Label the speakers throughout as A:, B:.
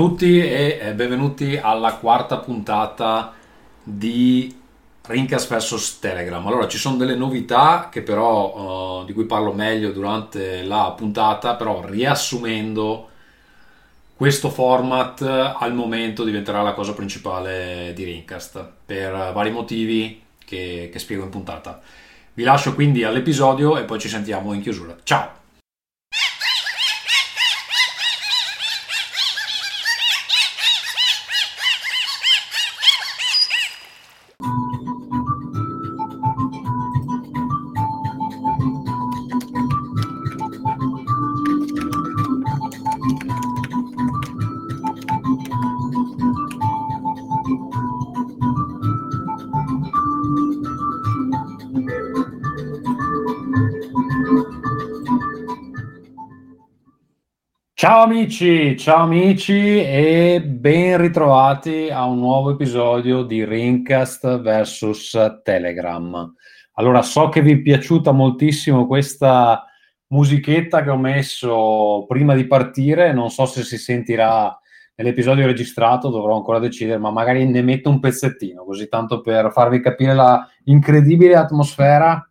A: Tutti e eh, benvenuti alla quarta puntata di Rincas vs Telegram. Allora, ci sono delle novità che però, uh, di cui parlo meglio durante la puntata, però riassumendo questo format al momento diventerà la cosa principale di Rincast per vari motivi che, che spiego in puntata. Vi lascio quindi all'episodio e poi ci sentiamo in chiusura. Ciao! Ciao amici, ciao amici e ben ritrovati a un nuovo episodio di Rincast vs Telegram. Allora, so che vi è piaciuta moltissimo questa musichetta che ho messo prima di partire, non so se si sentirà nell'episodio registrato, dovrò ancora decidere, ma magari ne metto un pezzettino, così tanto per farvi capire la incredibile atmosfera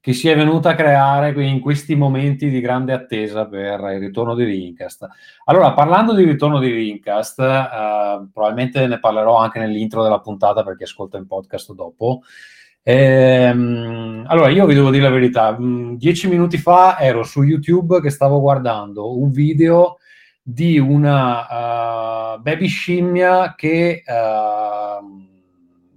A: che si è venuta a creare in questi momenti di grande attesa per il ritorno di Rincast. Allora, parlando di ritorno di Rincast, eh, probabilmente ne parlerò anche nell'intro della puntata perché ascolto in podcast dopo. Ehm, allora, io vi devo dire la verità, mm, dieci minuti fa ero su YouTube che stavo guardando un video di una uh, baby scimmia che uh,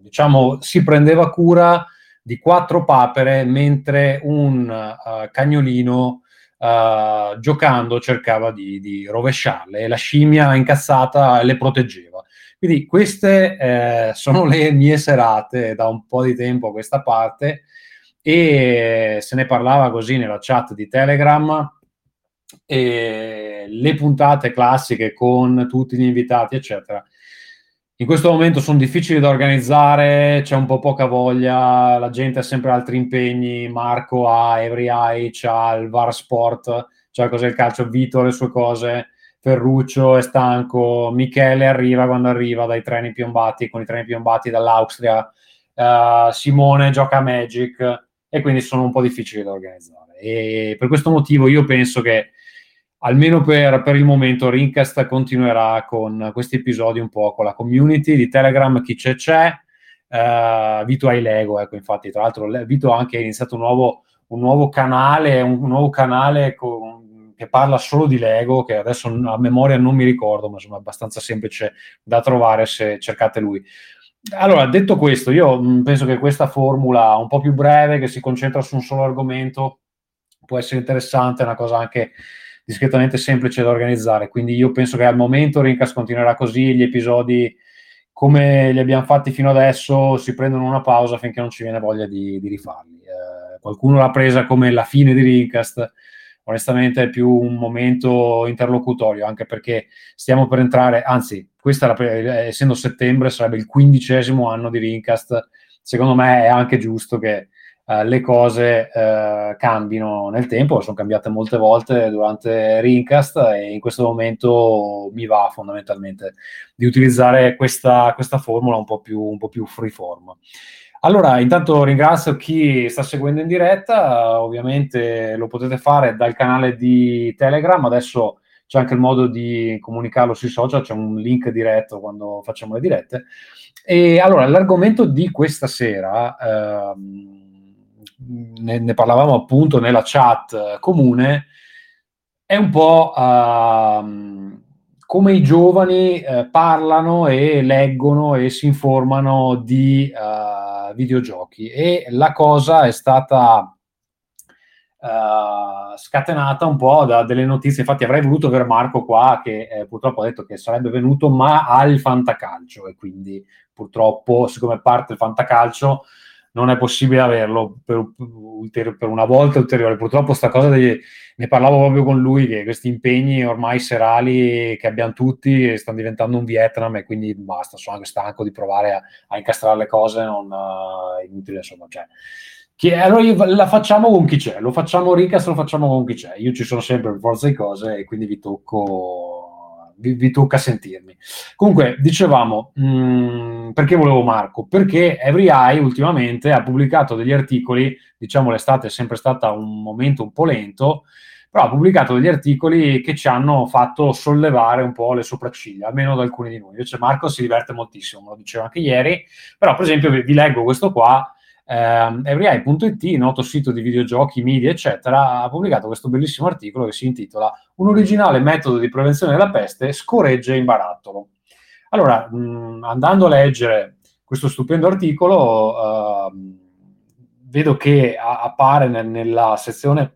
A: diciamo si prendeva cura di quattro papere mentre un uh, cagnolino uh, giocando cercava di, di, rovesciarle e la scimmia incazzata le proteggeva. Quindi queste eh, sono le mie serate da un po' di tempo a questa parte e se ne parlava così nella chat di Telegram e le puntate classiche con tutti gli invitati eccetera in questo momento sono difficili da organizzare, c'è un po' poca voglia, la gente ha sempre altri impegni, Marco ha Every Eye, c'ha il VAR Sport, c'ha cos'è il calcio, Vito ha le sue cose, Ferruccio è stanco, Michele arriva quando arriva dai treni piombati, con i treni piombati dall'Austria, uh, Simone gioca a Magic e quindi sono un po' difficili da organizzare. E per questo motivo io penso che almeno per, per, il momento Rincast continuerà con questi episodi un po' con la community di Telegram, chi c'è c'è, uh, Vito hai Lego, ecco infatti tra l'altro Vito ha anche iniziato un nuovo, un nuovo canale, un, un nuovo canale con, che parla solo di Lego, che adesso a memoria non mi ricordo, ma insomma è abbastanza semplice da trovare se cercate lui. Allora, detto questo, io penso che questa formula un po' più breve, che si concentra su un solo argomento, può essere interessante, è una cosa anche discretamente semplice da organizzare. Quindi io penso che al momento Rincas continuerà così, gli episodi come li abbiamo fatti fino adesso si prendono una pausa finché non ci viene voglia di, di rifarli. Eh, qualcuno l'ha presa come la fine di Rincast, onestamente è più un momento interlocutorio, anche perché stiamo per entrare, anzi, questa essendo settembre sarebbe il quindicesimo anno di Rincast, secondo me è anche giusto che eh, le cose uh, cambino nel tempo, sono cambiate molte volte durante Rincast e in questo momento mi va fondamentalmente di utilizzare questa, questa formula un po' più, un po più freeform. Allora, intanto ringrazio chi sta seguendo in diretta, ovviamente lo potete fare dal canale di Telegram, adesso c'è anche il modo di comunicarlo sui social, c'è un link diretto quando facciamo le dirette. E allora, l'argomento di questa sera... Ehm, ne, ne, parlavamo appunto nella chat comune, è un po' uh, come i giovani uh, parlano e leggono e si informano di uh, videogiochi e la cosa è stata scatenata un po' da delle notizie. Infatti, avrei voluto avere Marco qua, che eh, purtroppo ha detto che sarebbe venuto, ma al fantacalcio. E quindi, purtroppo, siccome parte il fantacalcio, non è possibile averlo per, per una volta ulteriore. Purtroppo sta cosa degli, ne parlavo proprio con lui che questi impegni ormai serali che abbiamo tutti stanno diventando un Vietnam e quindi basta, sono anche stanco di provare a, a incastrare le cose, non uh, inutile insomma. Cioè, chi, allora la facciamo con chi c'è, lo facciamo Ricas, lo facciamo con chi c'è. Io ci sono sempre per forza di cose e quindi vi tocco vi, vi, tocca sentirmi. Comunque, dicevamo, mh, mm, perché volevo Marco? Perché Every Eye ultimamente ha pubblicato degli articoli, diciamo l'estate è sempre stata un momento un po' lento, però ha pubblicato degli articoli che ci hanno fatto sollevare un po' le sopracciglia, almeno da alcuni di noi. Invece Marco si diverte moltissimo, me lo diceva anche ieri, però per esempio vi, vi leggo questo qua, eh, everyeye.it, noto sito di videogiochi, media, eccetera, ha pubblicato questo bellissimo articolo che si intitola Un originale metodo di prevenzione della peste scorregge in barattolo. Allora, mh, andando a leggere questo stupendo articolo, eh, vedo che appare nel, nella sezione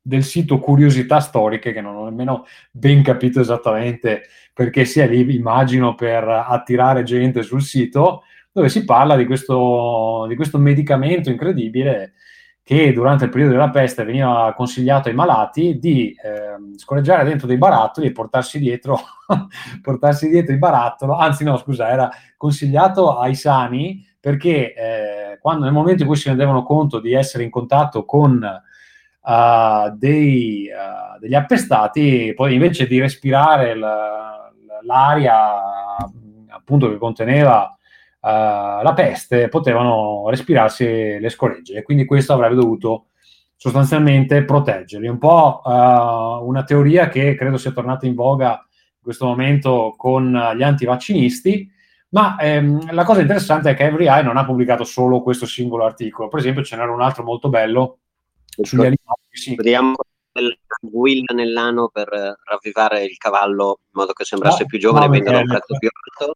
A: del sito Curiosità Storiche, che non ho nemmeno ben capito esattamente perché sia lì, immagino, per attirare gente sul sito, dove si parla di questo, di questo medicamento incredibile che durante il periodo della peste veniva consigliato ai malati di eh, scorreggiare dentro dei barattoli e portarsi dietro, portarsi dietro il barattolo, anzi no, scusa, era consigliato ai sani perché eh, quando nel momento in cui si rendevano conto di essere in contatto con uh, dei, uh, degli appestati, poi invece di respirare la, l'aria appunto che conteneva uh, la peste, potevano respirarsi le scoregge e quindi questo avrebbe dovuto sostanzialmente proteggerli. Un po' una teoria che credo sia tornata in voga in questo momento con gli antivaccinisti, ma ehm, la cosa interessante è che Every Eye non ha pubblicato solo questo singolo articolo. Per esempio, ce n'era un altro molto bello sugli animali.
B: Sì. Vediamo l'anguilla nell'ano per ravvivare il cavallo in modo che sembrasse più giovane e vendere un prezzo più alto.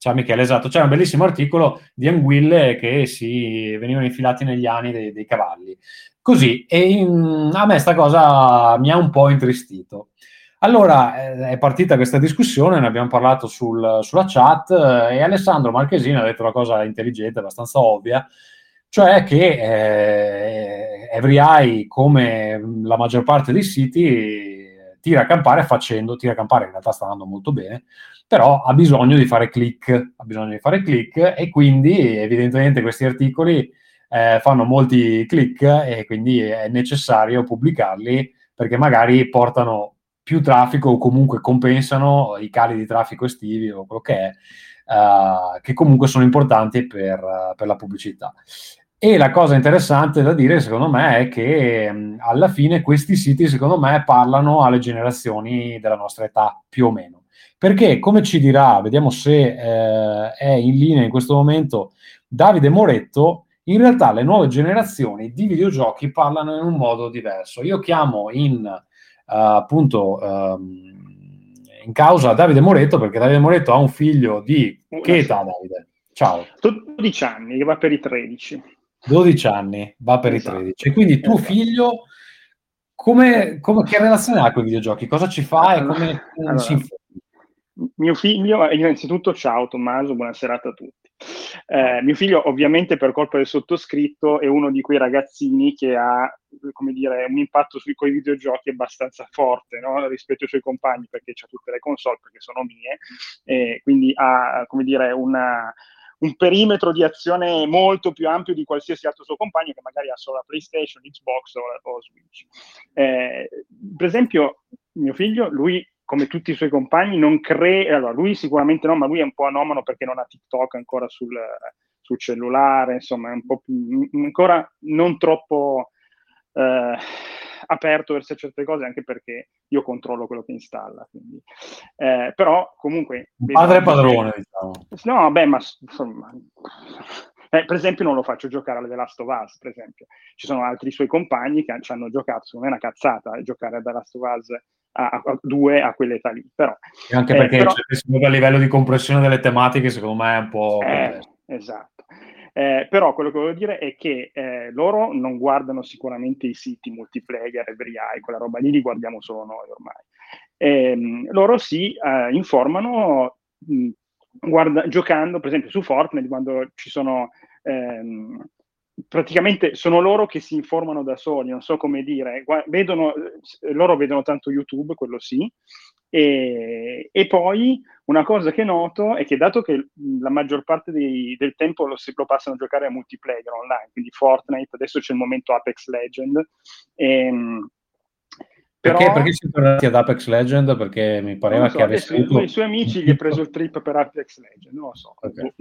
A: Ciao Michele, esatto, c'è un bellissimo articolo di anguille che si venivano infilati negli ani dei, dei cavalli. Così, e in, a me sta cosa mi ha un po' intristito. Allora eh, è partita questa discussione, ne abbiamo parlato sul, sulla chat eh, e Alessandro Marchesini ha detto una cosa intelligente, abbastanza ovvia, cioè che eh, EveryEye, come la maggior parte dei siti, tira a campare facendo, tira a campare in realtà sta andando molto bene, però ha bisogno di fare click, ha bisogno di fare click e quindi evidentemente questi articoli eh, fanno molti click e quindi è necessario pubblicarli perché magari portano più traffico o comunque compensano i cali di traffico estivi o quello che è, uh, che comunque sono importanti per, per, la pubblicità. E la cosa interessante da dire, secondo me, è che mh, alla fine questi siti, secondo me, parlano alle generazioni della nostra età, più o meno. Perché, come ci dirà, vediamo se eh, è in linea in questo momento, Davide Moretto, in realtà le nuove generazioni di videogiochi parlano in un modo diverso. Io chiamo in eh, appunto um, in causa Davide Moretto perché Davide Moretto ha un figlio di che età Davide? Ciao.
C: 12 anni, va per i 13.
A: 12 anni, va per esatto. i 13. E quindi tuo esatto. figlio come, come, che relazione ha con i videogiochi? Cosa ci fa e come allora, si informa?
C: Mio figlio, innanzitutto ciao Tommaso, buona serata a tutti. Eh, mio figlio ovviamente per colpa del sottoscritto è uno di quei ragazzini che ha come dire, un impatto sui coi videogiochi abbastanza forte no? rispetto ai suoi compagni perché ha tutte le console perché sono mie e quindi ha come dire una, un perimetro di azione molto più ampio di qualsiasi altro suo compagno che magari ha solo la PlayStation, Xbox o, o Switch. Eh, per esempio, mio figlio, lui come tutti i suoi compagni, non cree, allora lui sicuramente no, ma lui è un po' anomalo perché non ha TikTok ancora sul, sul cellulare, insomma, è un po' più, ancora non troppo eh, aperto verso certe cose, anche perché io controllo quello che installa. Quindi. Eh, però comunque...
A: Padre padrone, diciamo.
C: No, beh, ma insomma... Eh, per esempio non lo faccio giocare alle The Last of Us, per esempio. Ci sono altri suoi compagni che ci hanno giocato, secondo me è una cazzata giocare a The Last of Us a, a, due a quell'età lì. Però,
A: e anche perché eh, però, cioè, a livello di compressione delle tematiche, secondo me è un po'.
C: Eh, esatto. Eh, però quello che voglio dire è che eh, loro non guardano sicuramente i siti multiplayer, EveryEye, quella roba lì li guardiamo solo noi ormai. Eh, loro si informano mh, guarda, giocando, per esempio su Fortnite, quando ci sono ehm, praticamente sono loro che si informano da soli, non so come dire, vedono, loro vedono tanto YouTube, quello sì, e, e, poi una cosa che noto è che dato che la maggior parte dei, del tempo lo, lo, passano a giocare a multiplayer online, quindi Fortnite, adesso c'è il momento Apex Legend, e, ehm,
A: Perché, però... perché siete tornati ad Apex Legend? Perché mi pareva so, che avesse
C: avuto... I suoi amici gli ha preso il trip per Apex Legend, non lo so. Okay.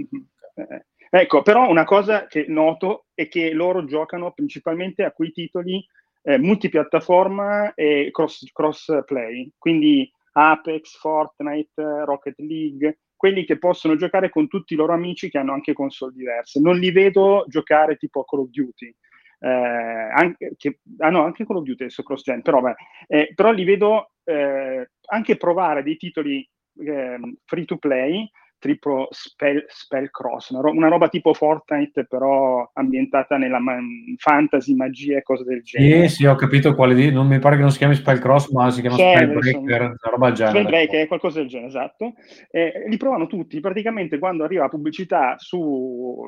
C: Eh, ecco, però una cosa che noto è che loro giocano principalmente a quei titoli eh, multipiattaforma e cross, cross play, quindi Apex, Fortnite, Rocket League, quelli che possono giocare con tutti i loro amici che hanno anche console diverse. Non li vedo giocare tipo a Call of Duty. Eh, anche, che, ah no, anche Call of Duty adesso cross gen, però, eh, però li vedo eh, anche provare dei titoli ehm, free to play tipo spell, Spellcross, una, ro- una, roba tipo Fortnite però ambientata nella ma- fantasy, magia e cose del genere.
A: Sì, sì, ho capito quale di... non mi pare che non si chiami Spellcross, ma si chiama Spellbreaker, una roba del genere.
C: Spellbreaker è qualcosa del genere, esatto. Eh, li provano tutti, praticamente quando arriva la pubblicità su,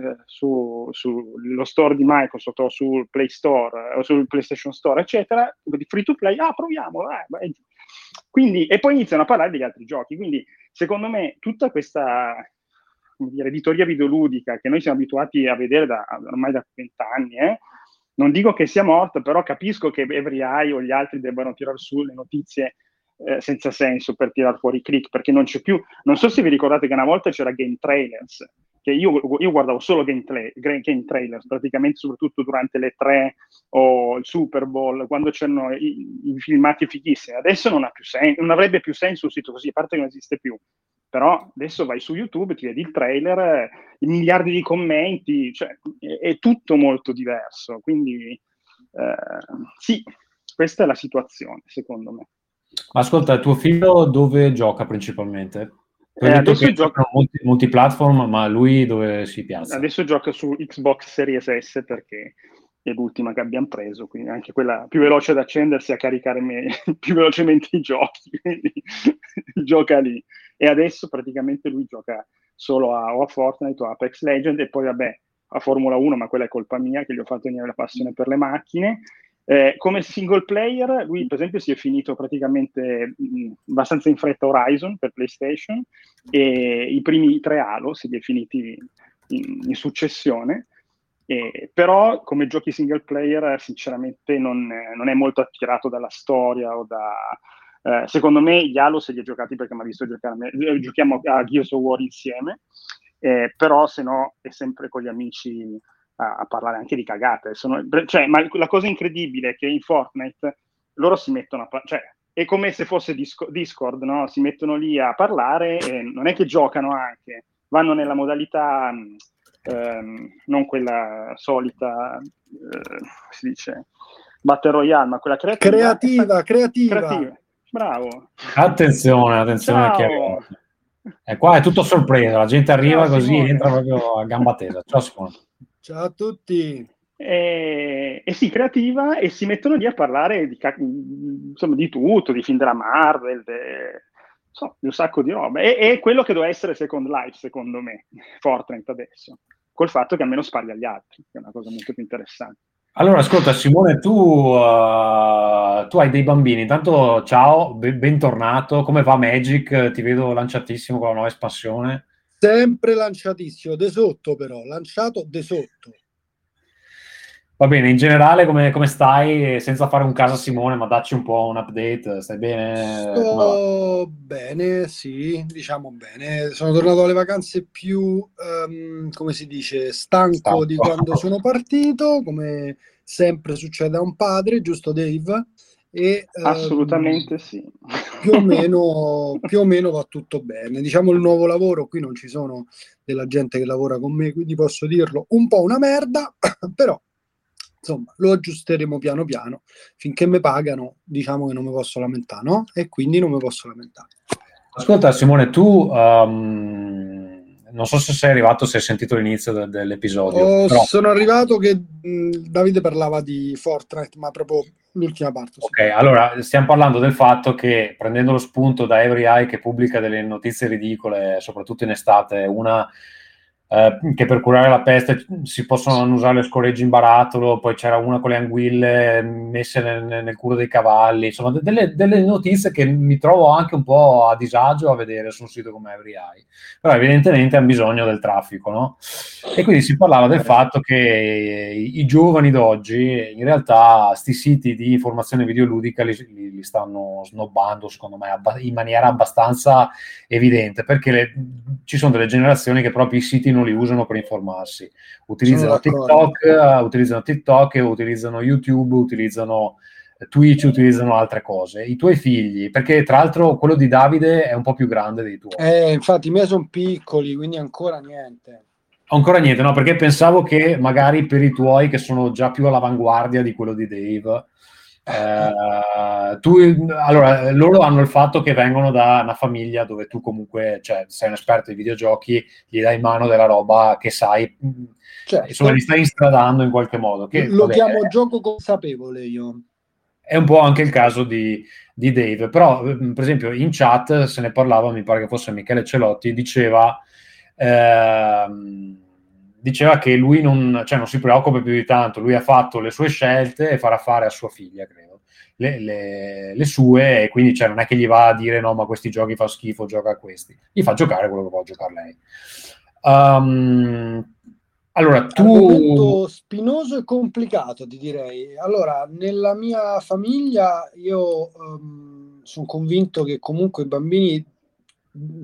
C: eh, su, sullo store di Microsoft o sul Play Store o sul PlayStation Store, eccetera, di free to play, ah, proviamo, eh, quindi, e poi iniziano a parlare degli altri giochi. Quindi, secondo me, tutta questa dire, editoria videoludica che noi siamo abituati a vedere da, ormai da vent'anni, eh, non dico che sia morta, però capisco che Every Eye o gli altri debbano tirare su le notizie eh, senza senso per tirare fuori i click, perché non c'è più. Non so se vi ricordate che una volta c'era Game Trailers, che io, io guardavo solo game, tra- game, trailers, praticamente soprattutto durante le tre o il Super Bowl, quando c'erano i, i filmati fighissimi. Adesso non, sen- non avrebbe più senso un sito così, a parte che non esiste più. Però adesso vai su YouTube, ti vedi il trailer, i miliardi di commenti, cioè è, tutto molto diverso. Quindi eh, sì, questa è la situazione, secondo me.
A: Ascolta, tuo figlio dove gioca principalmente? Eh, adesso gioca molti, multiplatform, ma lui dove si piazza?
C: Adesso gioca su Xbox Series S perché è l'ultima che abbiamo preso, quindi anche quella più veloce ad accendersi a caricare me, più velocemente i giochi, quindi gioca lì. E adesso praticamente lui gioca solo a, o a Fortnite o a Apex Legend e poi vabbè a Formula 1, ma quella è colpa mia che gli ho fatto venire la passione per le macchine eh, come single player, lui per esempio si è finito praticamente mh, abbastanza in fretta Horizon per PlayStation e i primi tre Halo si li è finiti in, in successione, eh, però come giochi single player sinceramente non, non, è molto attirato dalla storia o da... Eh, secondo me gli Halo se li ha giocati perché mi ha visto giocare, eh, giochiamo a Gears of War insieme, eh, però se no è sempre con gli amici a, a parlare anche di cagate. Sono, cioè, ma la cosa incredibile è che in Fortnite loro si mettono a cioè, è come se fosse Discord, no? Si mettono lì a parlare e non è che giocano anche, vanno nella modalità ehm, non quella solita, eh, si dice Battle Royale, ma quella creativa.
D: Creativa, creativa. creativa.
C: Bravo.
A: Attenzione, attenzione. Ciao. Che... qua è tutto sorpresa, la gente arriva Ciao, così, Simone. entra proprio a gamba tesa. Ciao Simone.
D: Ciao a tutti.
C: E, e, si creativa e si mettono lì a parlare di, insomma, di tutto, di film della Marvel, de, insomma, di un sacco di roba. E, è quello che doveva essere Second Life, secondo me, Fortnite adesso, col fatto che almeno spagli agli altri, che è una cosa molto più interessante.
A: Allora, ascolta Simone, tu, uh, tu hai dei bambini, intanto ciao, ben, bentornato, come va Magic? Ti vedo lanciatissimo con la nuova espansione.
D: Sempre lanciatissimo, de sotto però, lanciato de sotto.
A: Va bene, in generale come, come, stai? Senza fare un caso a Simone, ma dacci un po' un update, stai bene?
D: Sto bene, sì, diciamo bene. Sono tornato alle vacanze più, um, come si dice, stanco, stanco, di quando sono partito, come sempre succede a un padre, giusto Dave?
C: E, Assolutamente um, sì.
D: Più o, meno, più o meno va tutto bene. Diciamo il nuovo lavoro, qui non ci sono della gente che lavora con me, quindi posso dirlo un po' una merda, però insomma lo aggiusteremo piano piano. Finché mi pagano, diciamo che non mi posso lamentare, no? E quindi non mi posso lamentare.
A: Ascolta Simone, tu um non so se sei arrivato, se hai sentito l'inizio de- dell'episodio.
D: Oh, però... Sono arrivato che mh, Davide parlava di Fortnite, ma proprio l'ultima parte.
A: Ok, sì. allora stiamo parlando del fatto che prendendo lo spunto da Every Eye che pubblica delle notizie ridicole, soprattutto in estate, una eh, che per curare la peste si possono usare le scoregge in barattolo, poi c'era una con le anguille messe nel, nel culo dei cavalli, insomma delle, delle, notizie che mi trovo anche un po' a disagio a vedere su un sito come EveryEye, però evidentemente hanno bisogno del traffico, no? E quindi si parlava del fatto che i, giovani d'oggi, in realtà, sti siti di informazione videoludica li, li, li stanno snobbando, secondo me, in maniera abbastanza evidente, perché le, ci sono delle generazioni che proprio i siti non li usano per informarsi. Utilizzano TikTok, uh, utilizzano TikTok, utilizzano YouTube, utilizzano eh, Twitch, utilizzano altre cose. I tuoi figli, perché tra l'altro quello di Davide è un po' più grande dei tuoi.
D: Eh, infatti i miei sono piccoli, quindi ancora niente.
A: Ancora niente, no, perché pensavo che magari per i tuoi che sono già più all'avanguardia di quello di Dave, eh, tu, allora, loro hanno il fatto che vengono da una famiglia dove tu comunque cioè, sei un esperto di videogiochi, gli dai in mano della roba che sai, certo. insomma, li stai instradando in qualche modo. Che,
D: Lo vabbè, chiamo gioco consapevole io.
A: È un po' anche il caso di, di, Dave, però per esempio in chat se ne parlava, mi pare che fosse Michele Celotti, diceva... Ehm, diceva che lui non, cioè non, si preoccupa più di tanto, lui ha fatto le sue scelte e farà fare a sua figlia, credo, le, le, le sue, e quindi cioè, non è che gli va a dire no, ma questi giochi fa schifo, gioca a questi, gli fa giocare quello che vuole giocare lei. Um, allora, tu...
D: Argomento spinoso e complicato, ti direi. Allora, nella mia famiglia io um, sono convinto che comunque i bambini,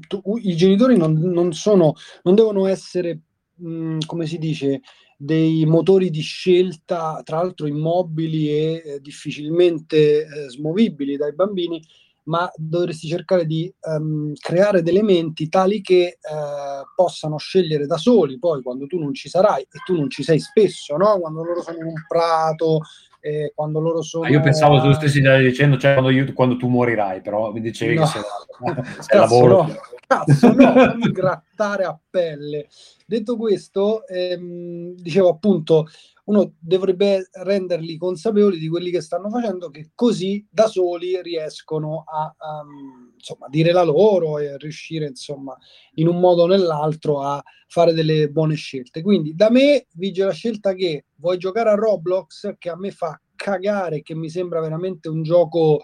D: tu, i genitori non, non, sono, non devono essere mh, come si dice, dei motori di scelta, tra l'altro immobili e eh, difficilmente eh, smovibili dai bambini, ma dovresti cercare di um, creare degli elementi tali che uh, possano scegliere da soli, poi quando tu non ci sarai, e tu non ci sei spesso, no? quando loro sono in un prato, eh, quando loro sono...
A: io pensavo tu stessi dicendo, cioè quando, io, quando, tu morirai, però mi dicevi no. che sei, sei lavoro...
D: No. Cazzo, no, non mi grattare a pelle. Detto questo, ehm, dicevo appunto, uno dovrebbe renderli consapevoli di quelli che stanno facendo, che così da soli riescono a, a insomma, dire la loro e a riuscire insomma, in un modo o nell'altro a fare delle buone scelte. Quindi da me vige la scelta che vuoi giocare a Roblox, che a me fa cagare, che mi sembra veramente un gioco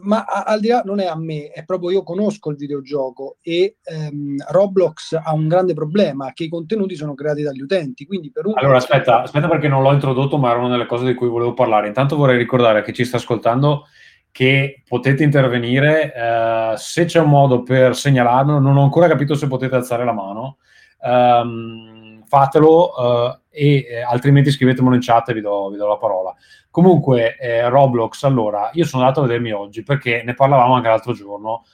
D: ma al di là non è a me, è proprio io conosco il videogioco e ehm, Roblox ha un grande problema che i contenuti sono creati dagli utenti. Quindi per un
A: allora aspetta, aspetta perché non l'ho introdotto, ma era una delle cose di cui volevo parlare. Intanto vorrei ricordare a chi ci sta ascoltando che potete intervenire eh, se c'è un modo per segnalarmelo. Non ho ancora capito se potete alzare la mano. Um, fatelo uh, e eh, altrimenti scrivetemelo in chat e vi do, vi do la parola. Comunque, eh, Roblox, allora, io sono andato a vedermi oggi perché ne parlavamo anche l'altro giorno.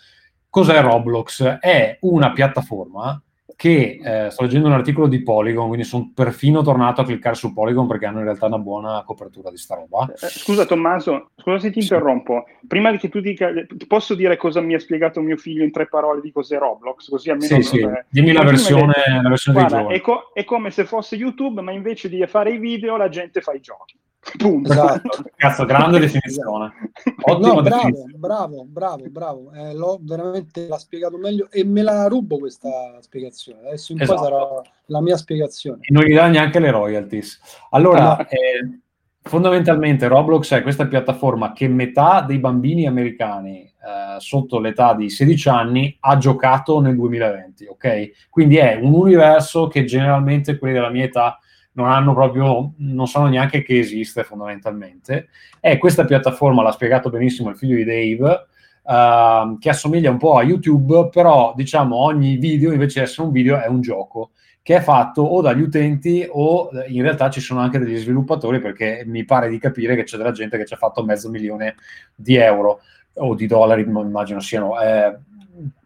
A: Cos'è Roblox? È una piattaforma che eh, sto leggendo un articolo di Polygon, quindi sono perfino tornato a cliccare su Polygon perché hanno in realtà una buona copertura di sta roba.
C: Eh, scusa Tommaso, scusa se ti sì. interrompo. Prima che tu dica, posso dire cosa mi ha spiegato mio figlio in tre parole di cos'è Roblox? Così almeno
A: sì, sì. È... dimmi la versione, la versione
C: Guarda, è, co- è come se fosse YouTube, ma invece di fare i video la gente fa i giochi. Punto.
A: Esatto. Cazzo, grande definizione.
D: Ottimo no, bravo, definizione. bravo, bravo, bravo. Eh, l'ho veramente l'ha spiegato meglio e me la rubo questa spiegazione. Adesso in esatto. poi sarà la mia spiegazione.
A: E non gli dà neanche le royalties. Allora, ah, eh, fondamentalmente Roblox è questa piattaforma che metà dei bambini americani eh, sotto l'età di 16 anni ha giocato nel 2020, ok? Quindi è un universo che generalmente quelli della mia età non hanno proprio, non sanno neanche che esiste fondamentalmente. E questa piattaforma, l'ha spiegato benissimo il figlio di Dave, uh, che assomiglia un po' a YouTube, però diciamo ogni video invece di essere un video è un gioco che è fatto o dagli utenti o in realtà ci sono anche degli sviluppatori perché mi pare di capire che c'è della gente che ci ha fatto mezzo milione di euro o di dollari, immagino siano. Eh,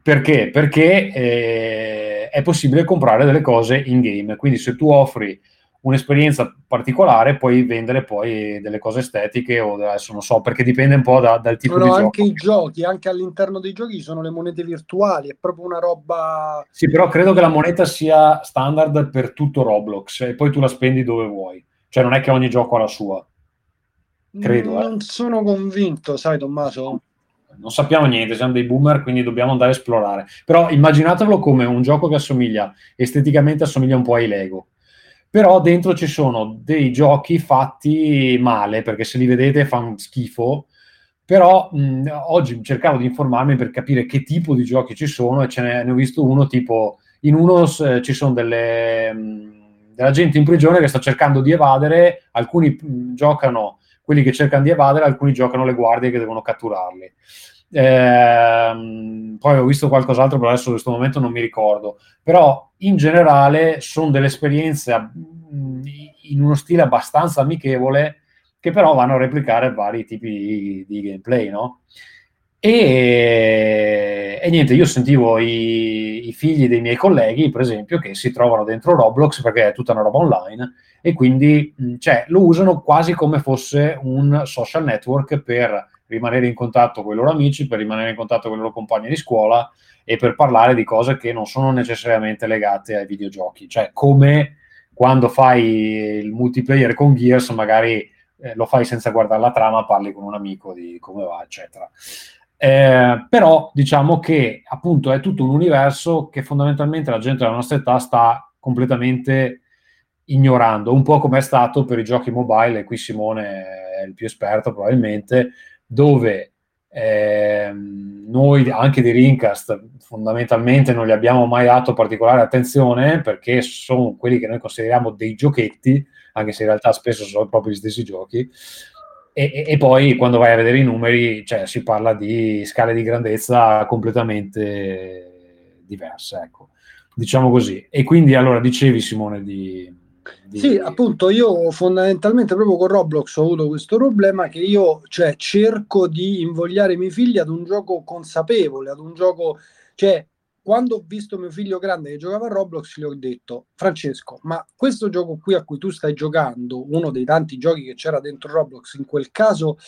A: perché? Perché eh, è possibile comprare delle cose in game, quindi se tu offri un'esperienza particolare, puoi vendere poi delle cose estetiche o adesso non so, perché dipende un po' da, dal tipo
D: no,
A: di
D: anche
A: gioco.
D: i giochi, anche all'interno dei giochi sono le monete virtuali, è proprio una roba...
A: Sì, però credo che la moneta sia standard per tutto Roblox e poi tu la spendi dove vuoi. Cioè non è che ogni gioco ha la sua. Credo.
D: Non
A: eh.
D: sono convinto, sai Tommaso?
A: non sappiamo niente, siamo dei boomer, quindi dobbiamo andare a esplorare. Però immaginatelo come un gioco che assomiglia, esteticamente assomiglia un po' ai Lego. Però dentro ci sono dei giochi fatti male, perché se li vedete fanno schifo. Però mh, oggi cercavo di informarmi per capire che tipo di giochi ci sono e ce ne, ne ho visto uno tipo, in uno eh, ci sono delle, della gente in prigione che sta cercando di evadere, alcuni mh, giocano quelli che cercano di evadere, alcuni giocano le guardie che devono catturarli. Eh, poi ho visto qualcos'altro, però adesso in questo momento non mi ricordo. Però in generale sono delle esperienze in uno stile abbastanza amichevole che però vanno a replicare vari tipi di, di gameplay, no? E, e, niente, io sentivo i, i, figli dei miei colleghi, per esempio, che si trovano dentro Roblox perché è tutta una roba online e quindi cioè, lo usano quasi come fosse un social network per rimanere in contatto con i loro amici, per rimanere in contatto con i loro compagni di scuola e per parlare di cose che non sono necessariamente legate ai videogiochi. Cioè, come quando fai il multiplayer con Gears, magari eh, lo fai senza guardare la trama, parli con un amico di come va, eccetera. Eh, però diciamo che appunto è tutto un universo che fondamentalmente la gente della nostra età sta completamente ignorando, un po' come è stato per i giochi mobile, e qui Simone è il più esperto probabilmente, dove eh, noi anche di Rincast fondamentalmente non gli abbiamo mai dato particolare attenzione perché sono quelli che noi consideriamo dei giochetti, anche se in realtà spesso sono proprio gli stessi giochi. E, e, poi quando vai a vedere i numeri, cioè, si parla di scale di grandezza completamente diverse, ecco. diciamo così. E quindi allora dicevi Simone
D: di, Sì, appunto, io fondamentalmente proprio con Roblox ho avuto questo problema che io cioè, cerco di invogliare i miei figli ad un gioco consapevole, ad un gioco, cioè quando ho visto mio figlio grande che giocava a Roblox, gli ho detto: Francesco, ma questo gioco qui a cui tu stai giocando, uno dei tanti giochi che c'era dentro Roblox, in quel caso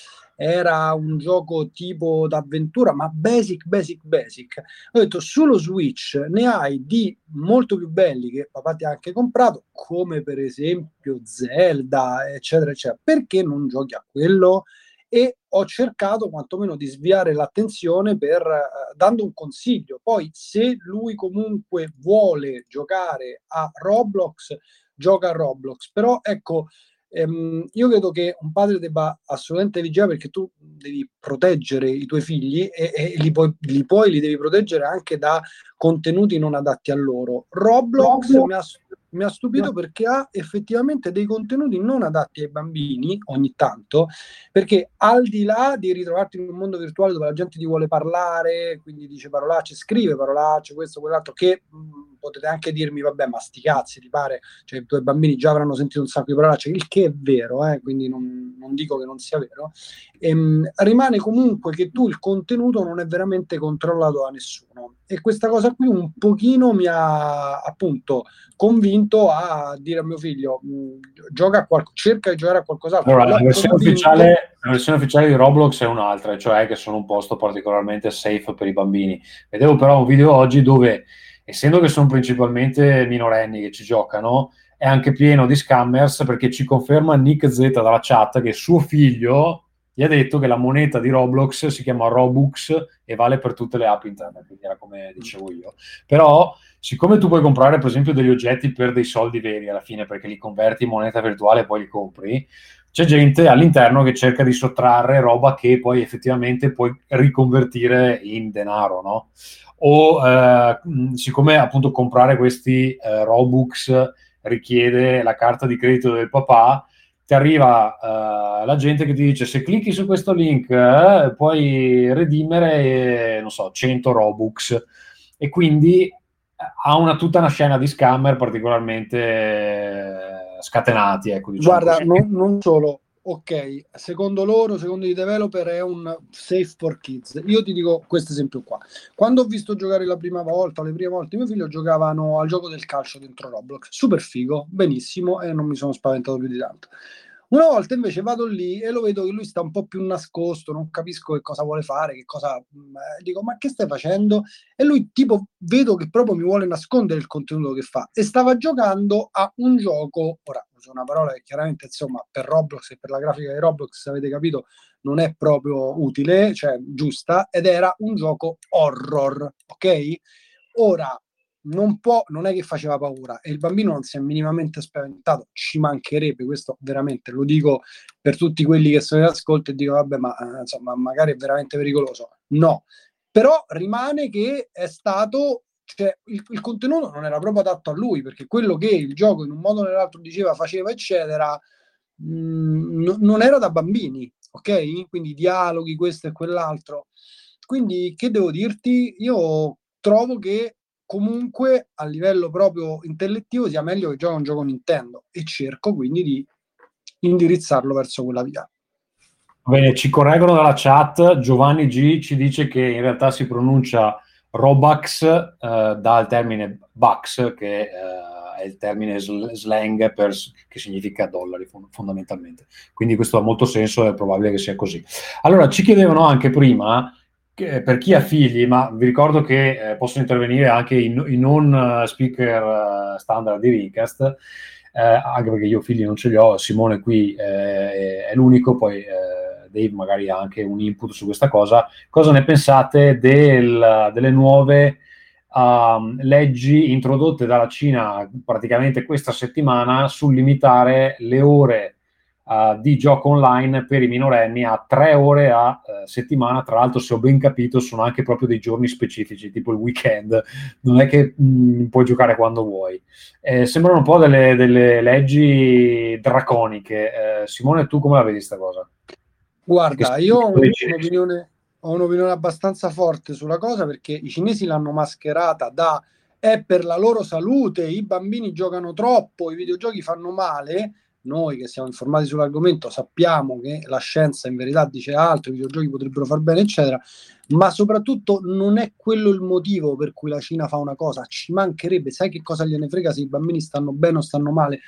D: era un gioco tipo d'avventura, ma basic, basic, basic. Ho detto solo Switch ne hai di molto più belli che papà ti ha anche comprato, come per esempio Zelda, eccetera, eccetera. Perché non giochi a quello? E ho cercato quantomeno di sviare l'attenzione per eh, dando un consiglio. Poi, se lui comunque vuole giocare a Roblox, gioca a Roblox. Però ecco, ehm, io credo che un padre debba assolutamente vigilare perché tu devi proteggere i tuoi figli e, e li, puoi, li, puoi, li devi proteggere anche da contenuti non adatti a loro. Roblox, Roblox. mi ha mi ha stupito perché ha effettivamente dei contenuti non adatti ai bambini ogni tanto, perché al di là di ritrovarti in un mondo virtuale dove la gente ti vuole parlare, quindi dice parolacce, scrive parolacce, questo, quell'altro, che mh, potete anche dirmi, vabbè, ma sti cazzi, ti pare, cioè i tuoi bambini già avranno sentito un sacco di parolacce, il che è vero, eh, quindi non, non, dico che non sia vero, e, mh, rimane comunque che tu il contenuto non è veramente controllato da nessuno. E questa cosa qui un pochino mi ha appunto convinto a dire a mio figlio gioca a qual- cerca di giocare a qualcos'altro.
A: Allora, la, versione ufficiale, la versione ufficiale di Roblox è un'altra, cioè che sono un posto particolarmente safe per i bambini. Vedevo però un video oggi dove, essendo che sono principalmente minorenni che ci giocano, è anche pieno di scammers perché ci conferma Nick Z dalla chat che suo figlio gli ha detto che la moneta di Roblox si chiama Robux e vale per tutte le app internet, quindi era come dicevo io. Però, siccome tu puoi comprare, per esempio, degli oggetti per dei soldi veri alla fine, perché li converti in moneta virtuale e poi li compri, c'è gente all'interno che cerca di sottrarre roba che poi effettivamente puoi riconvertire in denaro, no? O eh, siccome appunto comprare questi eh, Robux richiede la carta di credito del papà, ti arriva uh, la gente che ti dice se clicchi su questo link eh, puoi redimere, non so, 100 Robux e quindi eh, ha una, tutta una scena di scammer particolarmente eh, scatenati. Ecco,
D: diciamo Guarda, non, non, solo, ok, secondo loro, secondo i developer è un safe for kids. Io ti dico questo esempio qua. Quando ho visto giocare la prima volta, le prime volte, mio figlio giocavano al gioco del calcio dentro Roblox. Super figo, benissimo, e non mi sono spaventato più di tanto. Una volta invece vado lì e lo vedo che lui sta un po' più nascosto, non capisco che cosa vuole fare, che cosa... Mm, eh, dico, ma che stai facendo? E lui tipo vedo che proprio mi vuole nascondere il contenuto che fa e stava giocando a un gioco, ora uso una parola che chiaramente insomma per Roblox e per la grafica di Roblox, avete capito, non è proprio utile, cioè giusta, ed era un gioco horror, ok? Ora, non può, non è che faceva paura e il bambino non si è minimamente spaventato, ci mancherebbe, questo veramente lo dico per tutti quelli che sono in ascolto e dico vabbè ma eh, insomma magari è veramente pericoloso, no, però rimane che è stato cioè, il, il, contenuto non era proprio adatto a lui perché quello che il gioco in un modo o nell'altro diceva, faceva eccetera mh, mm, n- non era da bambini, ok? Quindi dialoghi questo e quell'altro quindi che devo dirti? Io trovo che comunque a livello proprio intellettivo sia meglio che giochi un gioco Nintendo e cerco quindi di indirizzarlo verso quella via.
A: Bene, ci correggono dalla chat, Giovanni G ci dice che in realtà si pronuncia Robux eh, dal termine Bucks, che eh, è il termine slang per, che significa dollari fondamentalmente. Quindi questo ha molto senso, è probabile che sia così. Allora, ci chiedevano anche prima per chi ha figli, ma vi ricordo che eh, possono intervenire anche i, i non uh, speaker uh, standard di Rincast, eh, anche perché io figli non ce li ho, Simone qui eh, è l'unico, poi eh, Dave magari ha anche un input su questa cosa. Cosa ne pensate del, delle nuove uh, leggi introdotte dalla Cina praticamente questa settimana sul limitare le ore uh, di gioco online per i minorenni a tre ore a uh, settimana. Tra l'altro, se ho ben capito, sono anche proprio dei giorni specifici, tipo il weekend. Non è che mh, mm, puoi giocare quando vuoi. Eh, sembrano un po' delle, delle leggi draconiche. Eh, Simone, tu come la vedi questa cosa?
D: Guarda, io ho un'opinione, ho un'opinione abbastanza forte sulla cosa perché i cinesi l'hanno mascherata da è per la loro salute, i bambini giocano troppo, i videogiochi fanno male noi che siamo informati sull'argomento sappiamo che la scienza in verità dice altro, i videogiochi potrebbero far bene, eccetera, ma soprattutto non è quello il motivo per cui la Cina fa una cosa, ci mancherebbe, sai che cosa gliene frega se i bambini stanno bene o stanno male,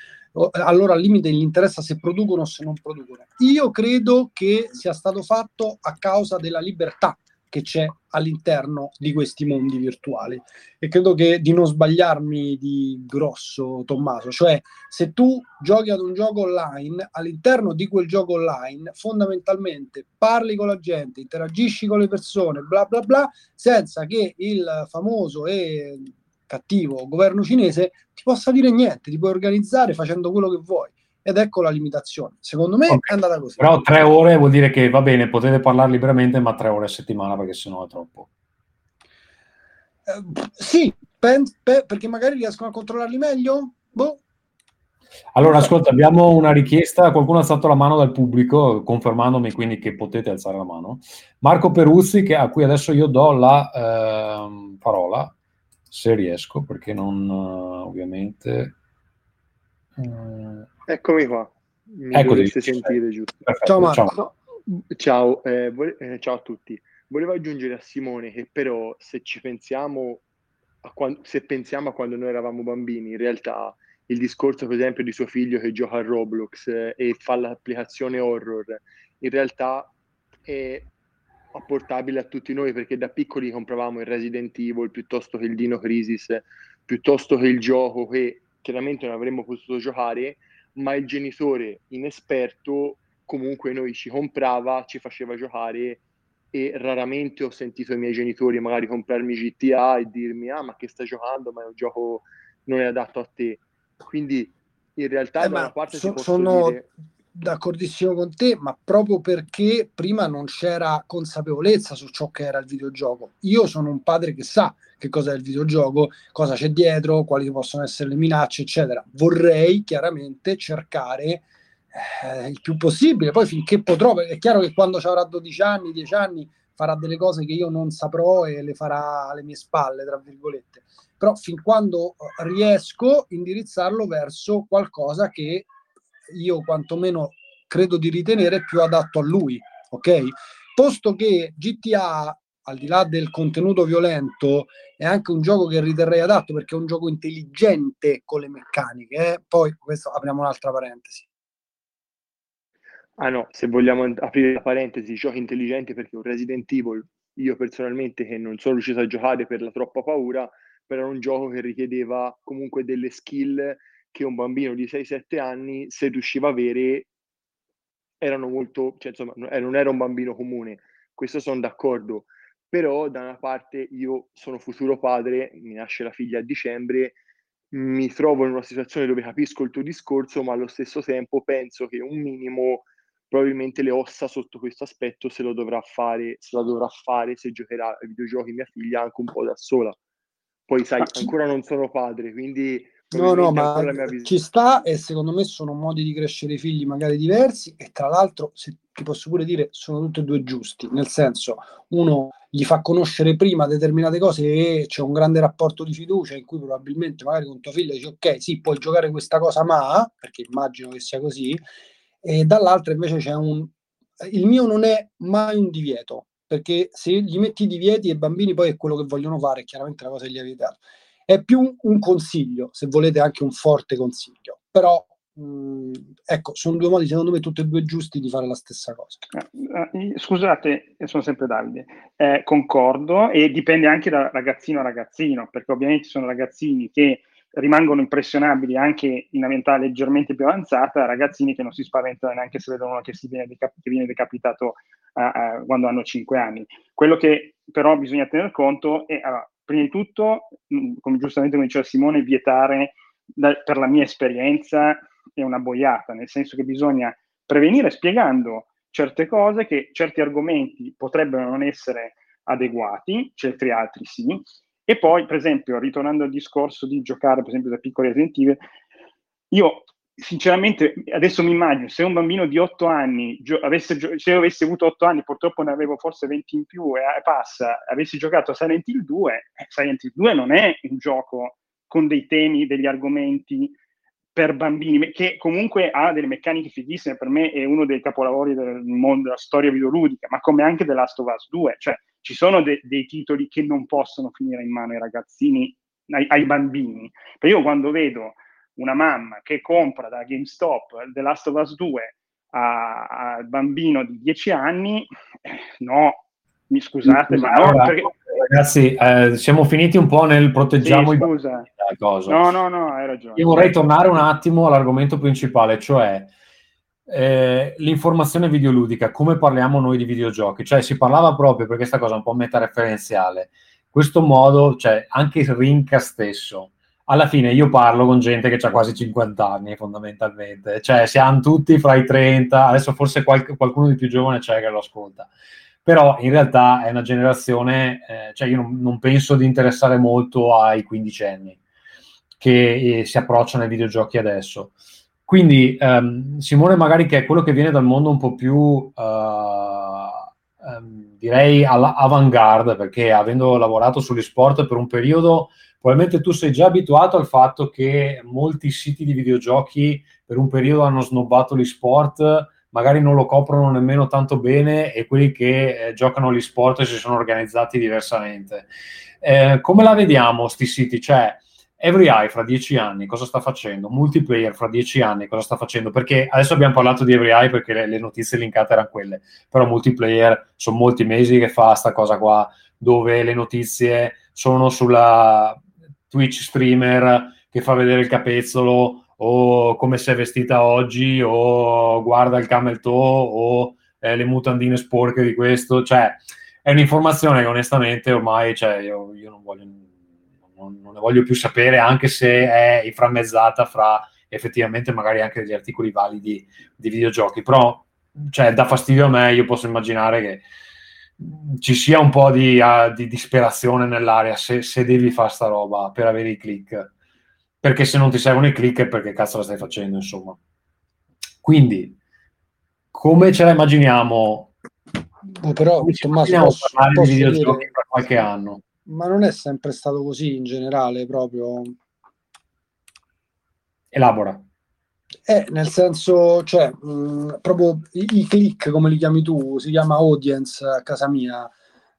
D: allora al limite gli interessa se producono o se non producono. Io credo che sia stato fatto a causa della libertà che c'è all'interno di questi mondi virtuali. E credo che di non sbagliarmi di grosso, Tommaso, cioè se tu giochi ad un gioco online, all'interno di quel gioco online, fondamentalmente parli con la gente, interagisci con le persone, bla bla bla, senza che il famoso e cattivo governo cinese ti possa dire niente, ti puoi organizzare facendo quello che vuoi ed ecco la limitazione. Secondo me okay. è andata così.
A: Però tre ore vuol dire che va bene, potete parlare liberamente, ma tre ore a settimana perché sennò è troppo.
D: Eh, sì, pen- pe- perché magari riescono a controllarli meglio? Boh.
A: Allora, ascolta, abbiamo una richiesta, qualcuno ha alzato la mano dal pubblico, confermandomi quindi che potete alzare la mano. Marco Peruzzi, che, a cui adesso io do la eh, parola, se riesco, perché non, uh, ovviamente...
E: Uh, Eccomi qua, mi Ecco dovreste sentire giusto.
D: Perfetto, ciao Marco.
E: Ciao, eh, vo- eh, ciao, a tutti. Volevo aggiungere a Simone che però se ci pensiamo a quando, se pensiamo a quando noi eravamo bambini, in realtà il discorso per esempio di suo figlio che gioca a Roblox eh, e fa l'applicazione horror, in realtà è apportabile a tutti noi perché da piccoli compravamo il Resident Evil piuttosto che il Dino Crisis, piuttosto che il gioco che chiaramente non avremmo potuto giocare ma il genitore inesperto comunque noi ci comprava, ci faceva giocare e raramente ho sentito i miei genitori magari comprarmi GTA e dirmi ah ma che stai giocando? Ma è un gioco non è adatto a te. Quindi in realtà
D: eh, da una parte so, sono dire... d'accordissimo con te ma proprio perché prima non c'era consapevolezza su ciò che era il videogioco io sono un padre che sa che cos'è il videogioco, cosa c'è dietro, quali possono essere le minacce, eccetera. Vorrei chiaramente cercare eh, il più possibile, poi finché potrò, è chiaro che quando avrà 12 anni, 10 anni, farà delle cose che io non saprò e le farà alle mie spalle, tra virgolette. Però fin quando riesco, indirizzarlo verso qualcosa che io quantomeno credo di ritenere più adatto a lui, ok? Posto che GTA al di là del contenuto violento, è anche un gioco che riterrei adatto perché è un gioco intelligente con le meccaniche. Eh? Poi questo apriamo un'altra parentesi.
E: Ah no, se vogliamo aprire la parentesi, giochi intelligenti perché un Resident Evil, io personalmente che non sono riuscito a giocare per la troppa paura, però era un gioco che richiedeva comunque delle skill che un bambino di 6-7 anni, se riusciva a avere, erano molto, cioè, insomma, non era un bambino comune, questo sono d'accordo, però da una parte io sono futuro padre, mi nasce la figlia a dicembre, mi trovo in una situazione dove capisco il tuo discorso, ma allo stesso tempo penso che un minimo probabilmente le ossa sotto questo aspetto se lo dovrà fare, se la dovrà fare se giocherà ai videogiochi mia figlia anche un po' da sola. Poi sai, ancora non sono padre, quindi
D: No, no, ma ci sta e secondo me sono modi di crescere i figli magari diversi e tra l'altro, se ti posso pure dire, sono tutti e due giusti, nel senso, uno gli fa conoscere prima determinate cose e c'è un grande rapporto di fiducia in cui probabilmente magari con tuo figlio dici ok, sì, puoi giocare questa cosa, ma, perché immagino che sia così, e dall'altra invece c'è un... Il mio non è mai un divieto, perché se gli metti i divieti ai bambini poi è quello che vogliono fare, chiaramente la cosa che gli hai evitato è più un consiglio, se volete anche un forte consiglio, però mh, ecco, sono due modi secondo me tutti e due giusti di fare la stessa cosa.
C: Eh, eh, scusate, sono sempre Davide, eh, concordo e dipende anche da ragazzino a ragazzino, perché ovviamente ci sono ragazzini che rimangono impressionabili anche in una mentà leggermente più avanzata, ragazzini che non si spaventano neanche se vedono uno che, viene, decap- che viene decapitato uh, uh, quando hanno 5 anni. Quello che però bisogna tener conto è, uh, prima di tutto, mm, come giustamente come diceva Simone, vietare da, per la mia esperienza è una boiata, nel senso che bisogna prevenire spiegando certe cose che certi argomenti potrebbero non essere adeguati, certi altri sì. E poi, per esempio, ritornando al discorso di giocare, per esempio, da piccoli Resident io sinceramente adesso mi immagino se un bambino di 8 anni gio- avesse gio- se avessi avuto 8 anni purtroppo ne avevo forse 20 in più e, e passa avessi giocato a Silent Hill 2 eh, Silent Hill 2 non è un gioco con dei temi degli argomenti per bambini che comunque ha delle meccaniche fighissime per me è uno dei capolavori del mondo della storia videoludica ma come anche The Last of Us 2 cioè ci sono de- dei titoli che non possono finire in mano ai ragazzini ai, ai bambini. Perché io quando vedo una mamma che compra da GameStop The Last of Us 2 al bambino di 10 anni, eh, no, mi scusate, ma, no, perché...
A: Ragazzi, eh, siamo finiti un po' nel proteggiamo
C: sì, scusa.
A: i cosa.
C: No, no, no, hai ragione.
A: Io vorrei tornare un attimo all'argomento principale, cioè eh, l'informazione videoludica, come parliamo noi di videogiochi. Cioè si parlava proprio, perché questa cosa è un po' metareferenziale, questo modo, cioè anche il Rinca stesso, alla fine io parlo con gente che ha quasi 50 anni fondamentalmente, cioè siamo tutti fra i 30, adesso forse qualc- qualcuno di più giovane c'è che lo ascolta, però in realtà è una generazione, eh, cioè io non, non, penso di interessare molto ai quindicenni che eh, si approcciano ai videogiochi adesso. Quindi um, Simone magari che è quello che viene dal mondo un po' più, uh, um, direi, all'avant-garde, perché avendo lavorato sugli sport per un periodo probabilmente tu sei già abituato al fatto che molti siti di videogiochi per un periodo hanno snobbato gli sport, magari non lo coprono nemmeno tanto bene e quelli che eh, giocano gli sport si sono organizzati diversamente. Eh, come la vediamo sti siti? Cioè, Every Eye fra dieci anni cosa sta facendo? Multiplayer fra dieci anni cosa sta facendo? Perché adesso abbiamo parlato di Every Eye perché le, le notizie linkate erano quelle, però multiplayer sono molti mesi che fa sta cosa qua dove le notizie sono sulla Twitch streamer che fa vedere il capezzolo o come si è vestita oggi o guarda il camel toe o eh, le mutandine sporche di questo, cioè è un'informazione che onestamente ormai cioè, io, io non, voglio, non, non, ne voglio più sapere anche se è inframmezzata fra effettivamente magari anche degli articoli validi di videogiochi, però cioè, dà fastidio a me, io posso immaginare che ci sia un po' di, uh, di disperazione nell'area se, se, devi fare sta roba per avere i click. Perché se non ti servono i click, perché cazzo la stai facendo, insomma. Quindi, come ce la immaginiamo?
D: Oh, però, Tommaso, posso,
A: parlare posso di videogiochi dire, per qualche anno?
D: Ma non è sempre stato così in generale, proprio.
A: Elabora.
D: Eh, nel senso, cioè, mh, proprio i, i, click, come li chiami tu, si chiama audience a casa mia,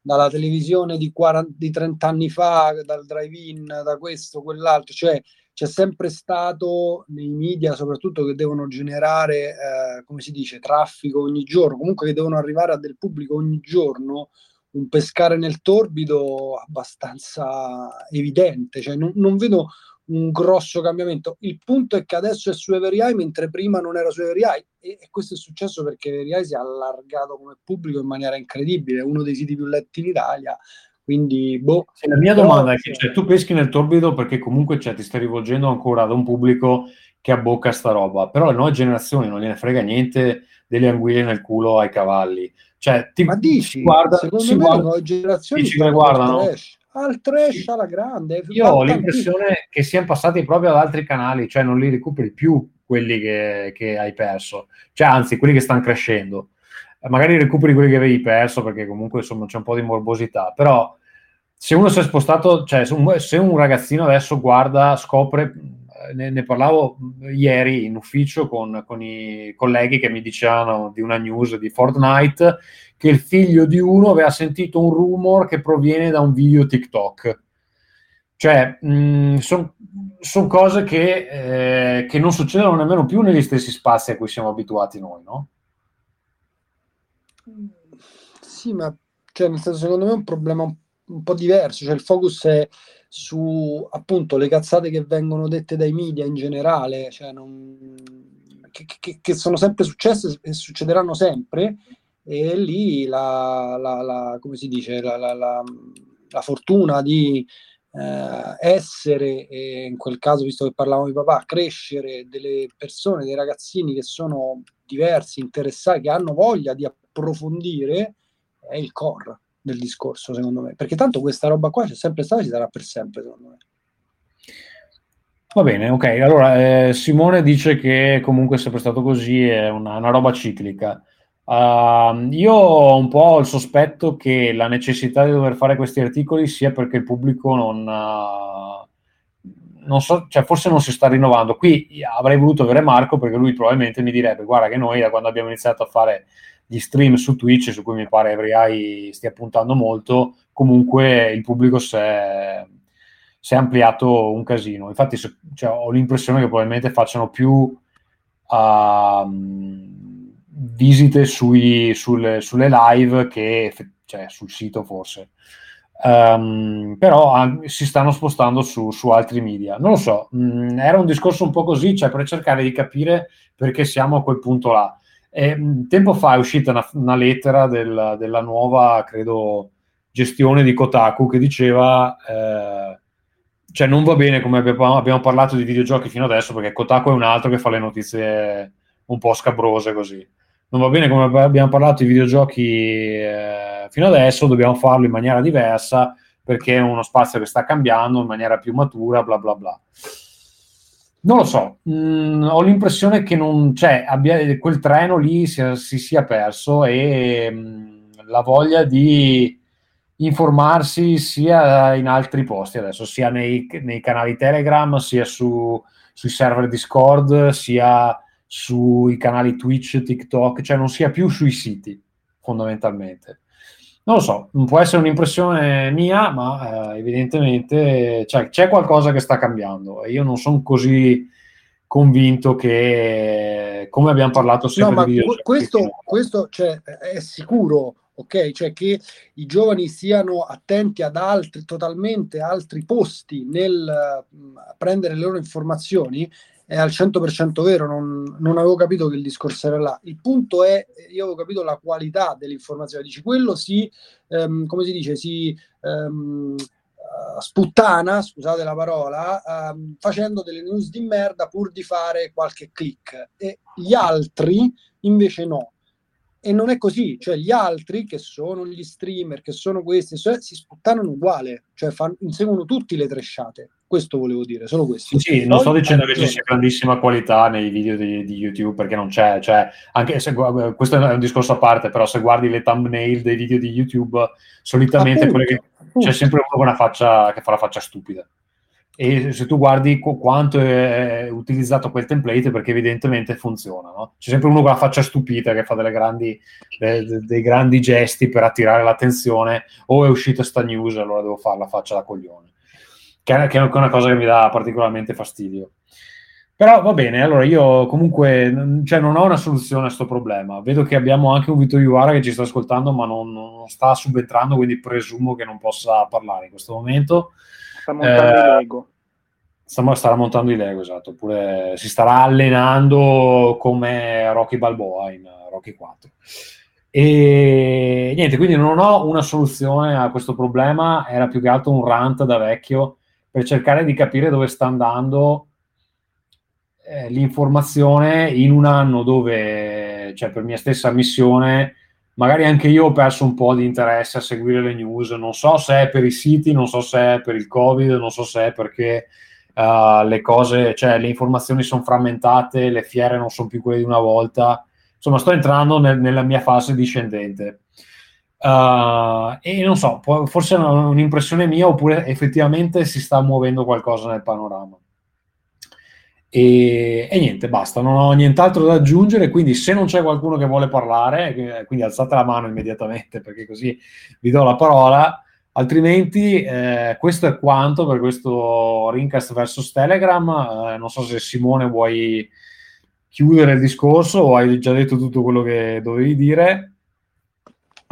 D: dalla televisione di, 40, di 30 anni fa, dal drive-in, da questo, quell'altro, cioè c'è sempre stato nei media, soprattutto che devono generare, eh, come si dice, traffico ogni giorno, comunque che devono arrivare a del pubblico ogni giorno, un pescare nel torbido abbastanza evidente, cioè non, non vedo un grosso cambiamento. Il punto è che adesso è su Every mentre prima non era su Every e, e, questo è successo perché Every si è allargato come pubblico in maniera incredibile, è uno dei siti più letti in Italia. Quindi, boh.
A: Sì, la mia domanda è che cioè, tu peschi nel torbido perché comunque cioè, ti stai rivolgendo ancora ad un pubblico che abbocca sta roba, però le nuove generazioni non gliene frega niente delle anguille nel culo ai cavalli. Cioè, ti,
D: Ma dici, guarda, secondo me guarda, le nuove generazioni
A: dici che guardano.
D: Trash al trash alla grande.
A: Io ho l'impressione che siano passati proprio ad altri canali, cioè non li recuperi più quelli che, che hai perso, cioè anzi quelli che stanno crescendo. Magari recuperi quelli che avevi perso perché comunque insomma c'è un po' di morbosità, però se uno si è spostato, cioè se un, ragazzino adesso guarda, scopre, ne, ne, parlavo ieri in ufficio con, con i colleghi che mi dicevano di una news di Fortnite che il figlio di uno aveva sentito un rumor che proviene da un video TikTok. Cioè, sono son cose che, eh, che, non succedono nemmeno più negli stessi spazi a cui siamo abituati noi, no?
D: Sì, ma cioè, nel senso, secondo me è un problema un, un po' diverso. Cioè, il focus è su appunto le cazzate che vengono dette dai media in generale, cioè non, che, che, che, sono sempre successe e succederanno sempre, e lì la, la, la come si dice, la, la fortuna di eh, essere, e in quel caso, visto che parlavamo di papà, crescere delle persone, dei ragazzini che sono diversi, interessati, che hanno voglia di approfondire, è il core del discorso, secondo me. Perché tanto questa roba qua c'è sempre stata e ci sarà per sempre, secondo me.
A: Va bene, ok. Allora, eh, Simone dice che comunque è sempre stato così, è una, una roba ciclica. Uh, io ho un po' il sospetto che la necessità di dover fare questi articoli sia perché il pubblico non, uh, non so, cioè forse non si sta rinnovando. Qui avrei voluto avere Marco perché lui probabilmente mi direbbe: Guarda, che noi da quando abbiamo iniziato a fare gli stream su Twitch, su cui mi pare Every stia puntando molto, comunque il pubblico si è, si è ampliato un casino. Infatti, cioè, ho l'impressione che probabilmente facciano più. Uh, visite sui, sulle, sulle, live che cioè, sul sito forse. Um, però ah, si stanno spostando su, su, altri media. Non lo so, mh, mm, era un discorso un po' così, cioè per cercare di capire perché siamo a quel punto là. E, mh, mm, tempo fa è uscita una, una lettera del, della nuova, credo, gestione di Kotaku che diceva... Eh, cioè non va bene come abbiamo parlato di videogiochi fino adesso perché Kotaku è un altro che fa le notizie un po' scabrose così non va bene come abbiamo parlato di videogiochi eh, fino adesso, dobbiamo farlo in maniera diversa perché è uno spazio che sta cambiando in maniera più matura, bla bla bla. Non lo so, mm, ho l'impressione che non, cioè, abbia, quel treno lì si, si sia perso e mm, la voglia di informarsi sia in altri posti adesso, sia nei, nei canali Telegram, sia su, sui server Discord, sia sui canali Twitch, TikTok, cioè non sia più sui siti, fondamentalmente. Non lo so, può essere un'impressione mia, ma eh, evidentemente cioè, c'è qualcosa che sta cambiando e io non sono così convinto che, come abbiamo parlato sempre
D: no, di videogiochi, questo, questo cioè, è sicuro, ok? Cioè che i giovani siano attenti ad altri, totalmente altri posti nel uh, prendere le loro informazioni, è al 100% vero, non, non, avevo capito che il discorso era là. Il punto è, io avevo capito la qualità dell'informazione, dici quello si, ehm, come si dice, si ehm, uh, sputtana, scusate la parola, ehm, facendo delle news di merda pur di fare qualche click e gli altri invece no. E non è così, cioè gli altri che sono gli streamer, che sono questi, cioè, si sputtanano uguale, cioè fan, inseguono tutti le tresciate questo volevo dire, solo questo.
A: Sì, sì non sto dicendo che ci sia grandissima qualità nei video di, di YouTube, perché non c'è, cioè, anche se, questo è un discorso a parte, però se guardi le thumbnail dei video di YouTube, solitamente appunto, che, c'è sempre uno con una faccia che fa la faccia stupida. E se tu guardi qu- quanto è utilizzato quel template, perché evidentemente funziona, no? C'è sempre uno con la faccia stupita che fa grandi, de, dei grandi gesti per attirare l'attenzione, o è uscita sta news, allora devo fare la faccia da coglione che è, che è una cosa che mi dà particolarmente fastidio. Però va bene, allora io comunque cioè, non ho una soluzione a questo problema. Vedo che abbiamo anche un Vito Iuara che ci sta ascoltando, ma non, non, sta subentrando, quindi presumo che non possa parlare in questo momento.
C: Sta montando eh, Lego.
A: starà montando i Lego, esatto, oppure si starà allenando come Rocky Balboa in Rocky 4. E niente, quindi non ho una soluzione a questo problema, era più che altro un rant da vecchio per cercare di capire dove sta andando eh, l'informazione in un anno dove, cioè per mia stessa missione, magari anche io ho perso un po' di interesse a seguire le news, non so se è per i siti, non so se è per il Covid, non so se è perché uh, le cose, cioè le informazioni sono frammentate, le fiere non sono più quelle di una volta, insomma sto entrando nel, nella mia fase discendente. Uh, e non so, forse è un'impressione mia oppure effettivamente si sta muovendo qualcosa nel panorama. E, e, niente, basta, non ho nient'altro da aggiungere, quindi se non c'è qualcuno che vuole parlare, quindi alzate la mano immediatamente perché così vi do la parola, altrimenti eh, questo è quanto per questo Rincast versus Telegram, eh, non so se Simone vuoi chiudere il discorso o hai già detto tutto quello che dovevi dire.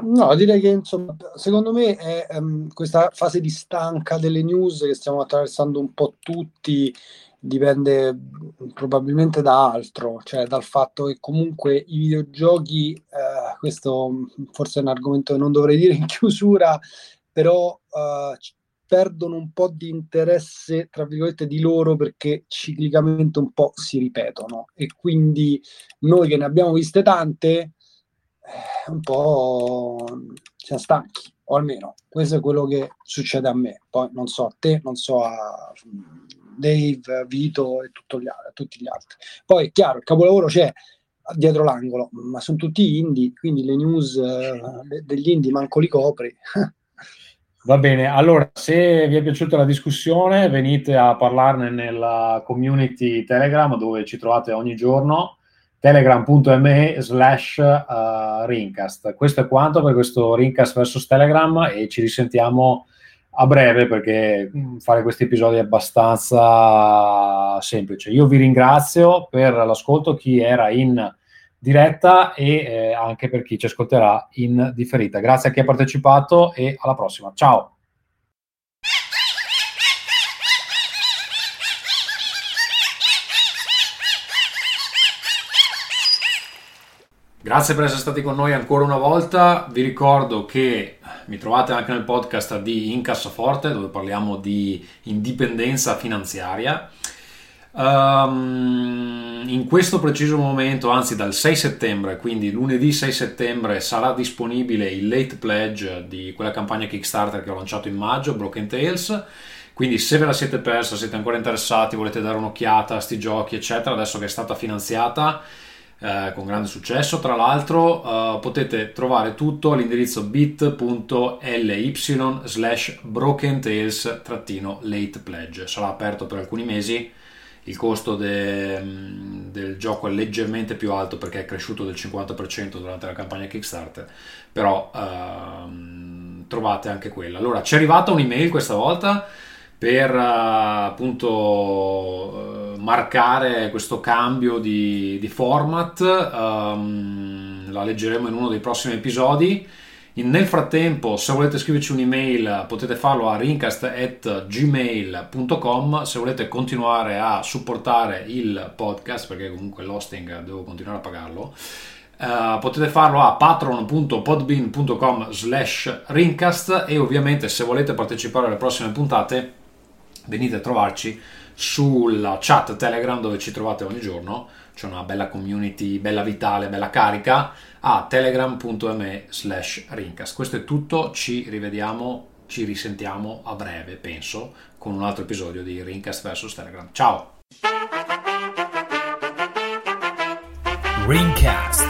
D: No, direi che insomma, secondo me è um, questa fase di stanca delle news che stiamo attraversando un po' tutti dipende probabilmente da altro, cioè dal fatto che comunque i videogiochi, eh, questo forse è un argomento che non dovrei dire in chiusura, però eh, perdono un po' di interesse, tra virgolette, di loro perché ciclicamente un po' si ripetono. E quindi noi che ne abbiamo viste tante, eh, un po' siamo stanchi, o almeno questo è quello che succede a me, poi non so a te, non so a Dave, Vito e gli, tutti gli altri. Poi è chiaro, il capolavoro c'è dietro l'angolo, ma sono tutti indie, quindi le news eh, degli indie manco li copri.
A: Va bene, allora se vi è piaciuta la discussione venite a parlarne nella community Telegram dove ci trovate ogni giorno telegram.me slash uh, Rincast. Questo è quanto per questo Rincast versus Telegram e ci risentiamo a breve perché mm, fare questi episodi è abbastanza semplice. Io vi ringrazio per l'ascolto, chi era in diretta e eh, anche per chi ci ascolterà in differita. Grazie a chi ha partecipato e alla prossima. Ciao! Grazie per essere stati con noi ancora una volta. Vi ricordo che mi trovate anche nel podcast di Incassaforte dove parliamo di indipendenza finanziaria. Um, in questo preciso momento, anzi dal 6 settembre, quindi lunedì 6 settembre, sarà disponibile il late pledge di quella campagna Kickstarter che ho lanciato in maggio, Broken Tales. Quindi se ve la siete persa, siete ancora interessati, volete dare un'occhiata a sti giochi, eccetera, adesso che è stata finanziata, eh, con grande successo. Tra l'altro eh, potete trovare tutto all'indirizzo bit.ly slash broken tales late pledge. Sarà aperto per alcuni mesi. Il costo de, mm, del gioco è leggermente più alto perché è cresciuto del 50% durante la campagna Kickstarter, però ehm, trovate anche quella. Allora, ci è arrivata un'email questa volta per uh, appunto uh, marcare questo cambio di, di format. Um, la leggeremo in uno dei prossimi episodi. Nel frattempo, se volete scriverci un'email, potete farlo a rincast.gmail.com. Se volete continuare a supportare il podcast, perché comunque l'hosting devo continuare a pagarlo. Uh, potete farlo a patron.podbean.com slash rincast e ovviamente se volete partecipare alle prossime puntate venite a trovarci sulla chat Telegram dove ci trovate ogni giorno, c'è una bella community, bella vitale, bella carica, a telegram.me slash rincast. Questo è tutto, ci rivediamo, ci risentiamo a breve, penso, con un altro episodio di Rincast vs Telegram. Ciao! Ringcast